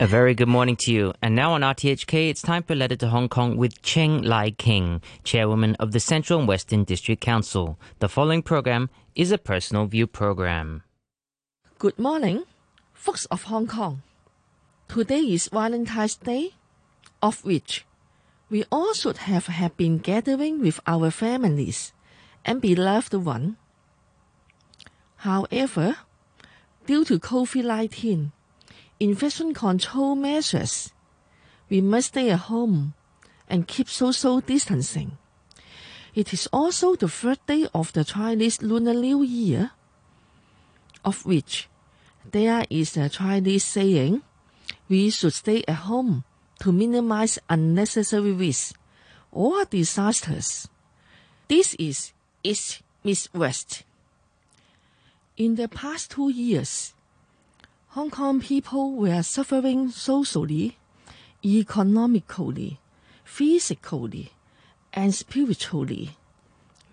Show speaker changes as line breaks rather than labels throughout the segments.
A very good morning to you. And now on RTHK, it's time for Letter to Hong Kong with Cheng Lai King, Chairwoman of the Central and Western District Council. The following program is a personal view program.
Good morning, folks of Hong Kong. Today is Valentine's Day, of which we all should have, have been gathering with our families and beloved one. However, due to COVID-19, infection control measures, we must stay at home and keep social distancing. It is also the third day of the Chinese Lunar New Year, of which there is a Chinese saying, we should stay at home to minimize unnecessary risks or disasters. This is East Miss West. In the past two years, Hong Kong people were suffering socially, economically, physically, and spiritually,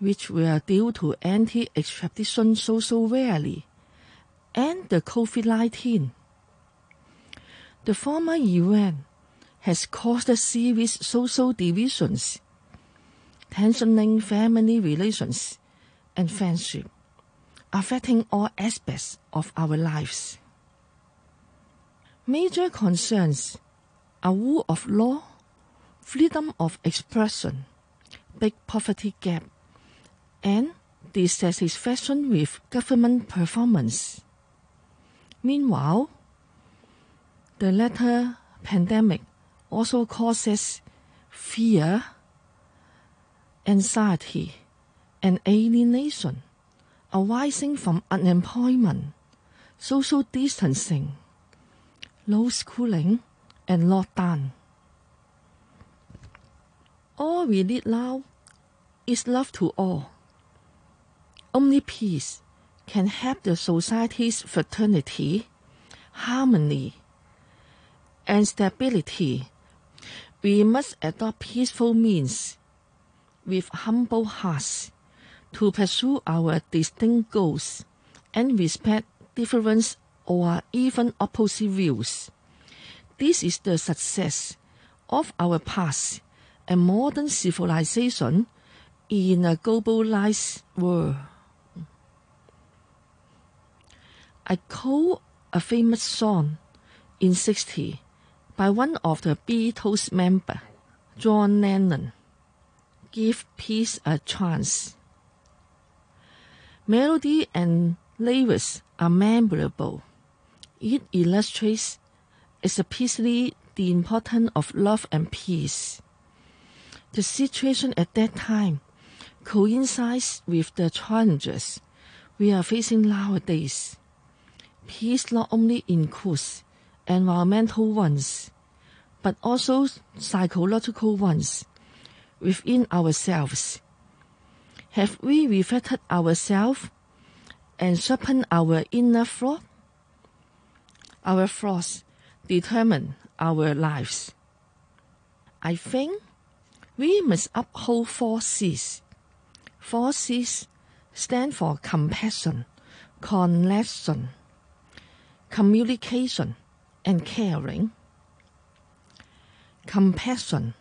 which were due to anti-extradition social rally and the COVID-19. The former event has caused serious social divisions, tensioning family relations and friendship, affecting all aspects of our lives. Major concerns are rule of law, freedom of expression, big poverty gap, and dissatisfaction with government performance. Meanwhile, the latter pandemic also causes fear, anxiety, and alienation arising from unemployment, social distancing, low schooling, and lockdown. All we need now is love to all. Only peace can help the society's fraternity, harmony, and stability. We must adopt peaceful means with humble hearts to pursue our distinct goals and respect difference or even opposite views. This is the success of our past and modern civilization in a globalized world. I quote a famous song in 60 by one of the Beatles member, John Lennon. Give peace a chance. Melody and lyrics are memorable. It illustrates explicitly the importance of love and peace. The situation at that time coincides with the challenges we are facing nowadays. Peace not only includes environmental ones, but also psychological ones within ourselves. Have we reflected ourselves and sharpened our inner thought? Our thoughts determine our lives. I think we must uphold four C's. Four C's stand for compassion, connection, communication, and caring. Compassion,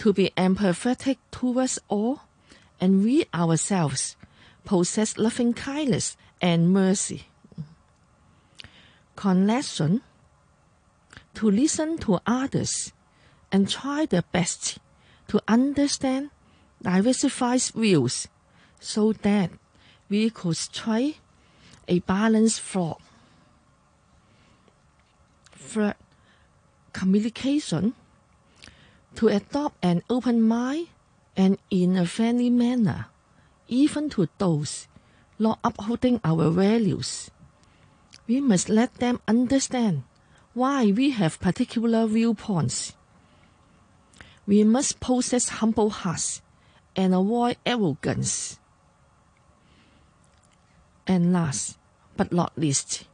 to be empathetic towards all, and we ourselves possess loving kindness and mercy. Connection, to listen to others and try their best to understand diversified views so that we could strike a balanced flock. Third, communication to adopt an open mind and in a friendly manner, even to those not upholding our values. We must let them understand why we have particular viewpoints. We must possess humble hearts and avoid arrogance. And last but not least,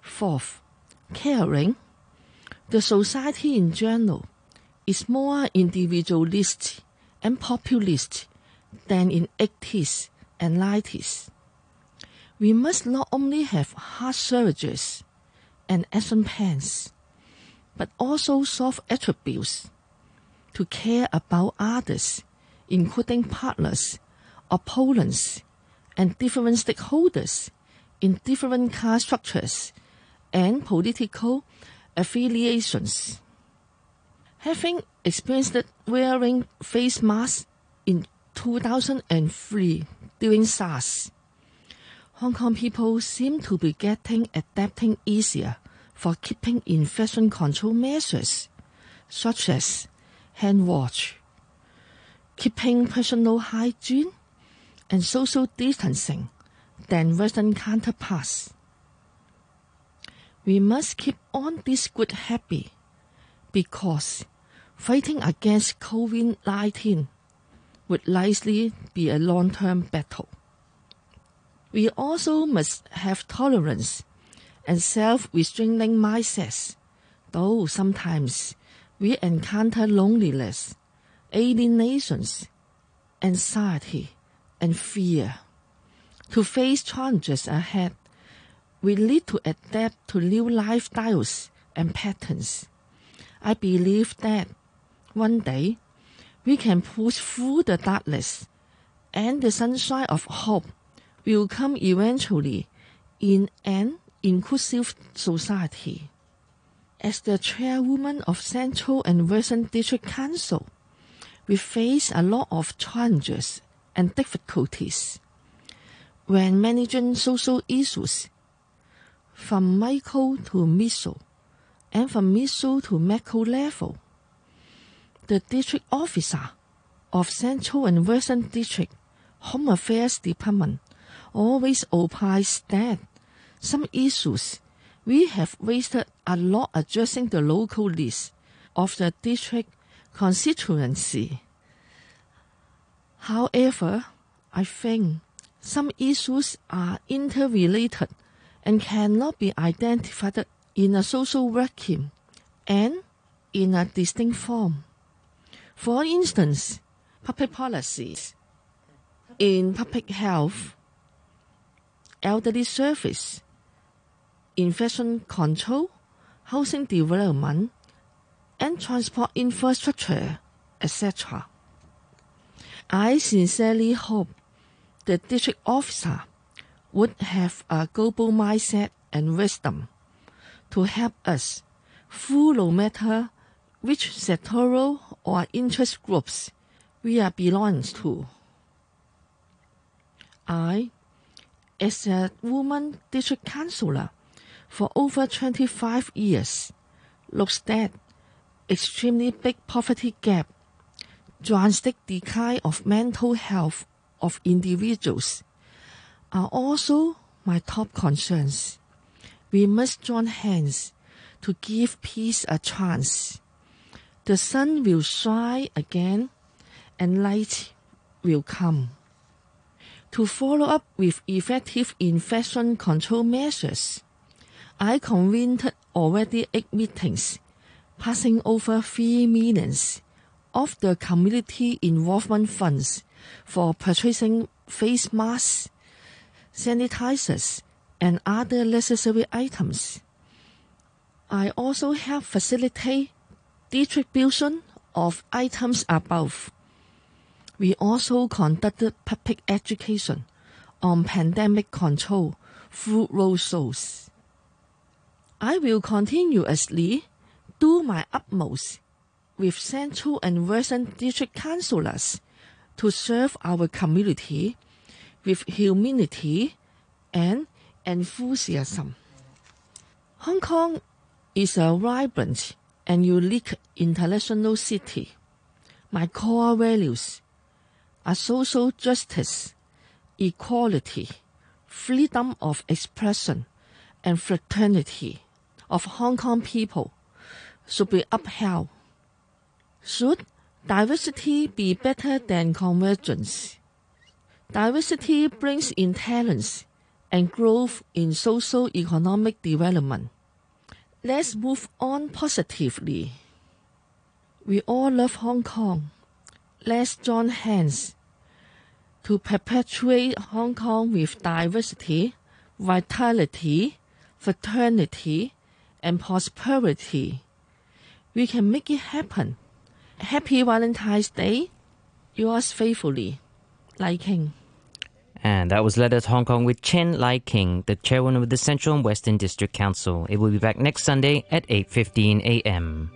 fourth, caring. The society in general is more individualist and populist than in 80s and 90s. We must not only have heart surgeries and action plans, but also soft attributes to care about others, including partners, opponents, and different stakeholders in different caste structures and political affiliations. Having experienced wearing face masks in 2003 during SARS, Hong Kong people seem to be getting adapting easier for keeping infection control measures, such as hand wash, keeping personal hygiene, and social distancing than Western counterparts. We must keep on this good habit because fighting against COVID 19 would likely be a long term battle. We also must have tolerance and self restraining mindsets, though sometimes we encounter loneliness, alienations, anxiety, and fear. To face challenges ahead, we need to adapt to new lifestyles and patterns. I believe that one day we can push through the darkness and the sunshine of hope will come eventually in an inclusive society. As the chairwoman of Central and Western District Council, we face a lot of challenges and difficulties when managing social issues from micro to meso and from meso to macro level. The district officer of Central and Western District Home Affairs Department always opines that some issues we have wasted a lot addressing the local needs of the district constituency. However, I think some issues are interrelated and cannot be identified in a social vacuum and in a distinct form. For instance, public policies in public health, elderly service, infection control, housing development, and transport infrastructure, etc. I sincerely hope the district officer would have a global mindset and wisdom to help us through no matter which sectoral or interest groups we are belongs to. I, as a woman district councillor for over 25 years, looks at extremely big poverty gap, drastic decline of mental health of individuals are also my top concerns. We must join hands to give peace a chance. The sun will shine again and light will come. To follow up with effective infection control measures, I convened already eight meetings, passing over three millions of the community involvement funds for purchasing face masks, sanitizers, and other necessary items. I also help facilitate distribution of items above. We also conducted public education on pandemic control through road shows. I will continuously do my utmost with Central and Western District Councillors to serve our community with humility and enthusiasm. Hong Kong is a vibrant and unique international city. My core values are social justice, equality, freedom of expression, and fraternity of Hong Kong people should be upheld. Should diversity be better than convergence? Diversity brings in talents and growth in social economic development. Let's move on positively. We all love Hong Kong. Let's join hands to perpetuate Hong Kong with diversity, vitality, fraternity, and prosperity. We can make it happen. Happy Valentine's Day. Yours faithfully, Lai King.
And that was Letter to Hong Kong with Cheng Lai King, the chairwoman of the Central and Western District Council. It will be back next Sunday at 8.15 a.m.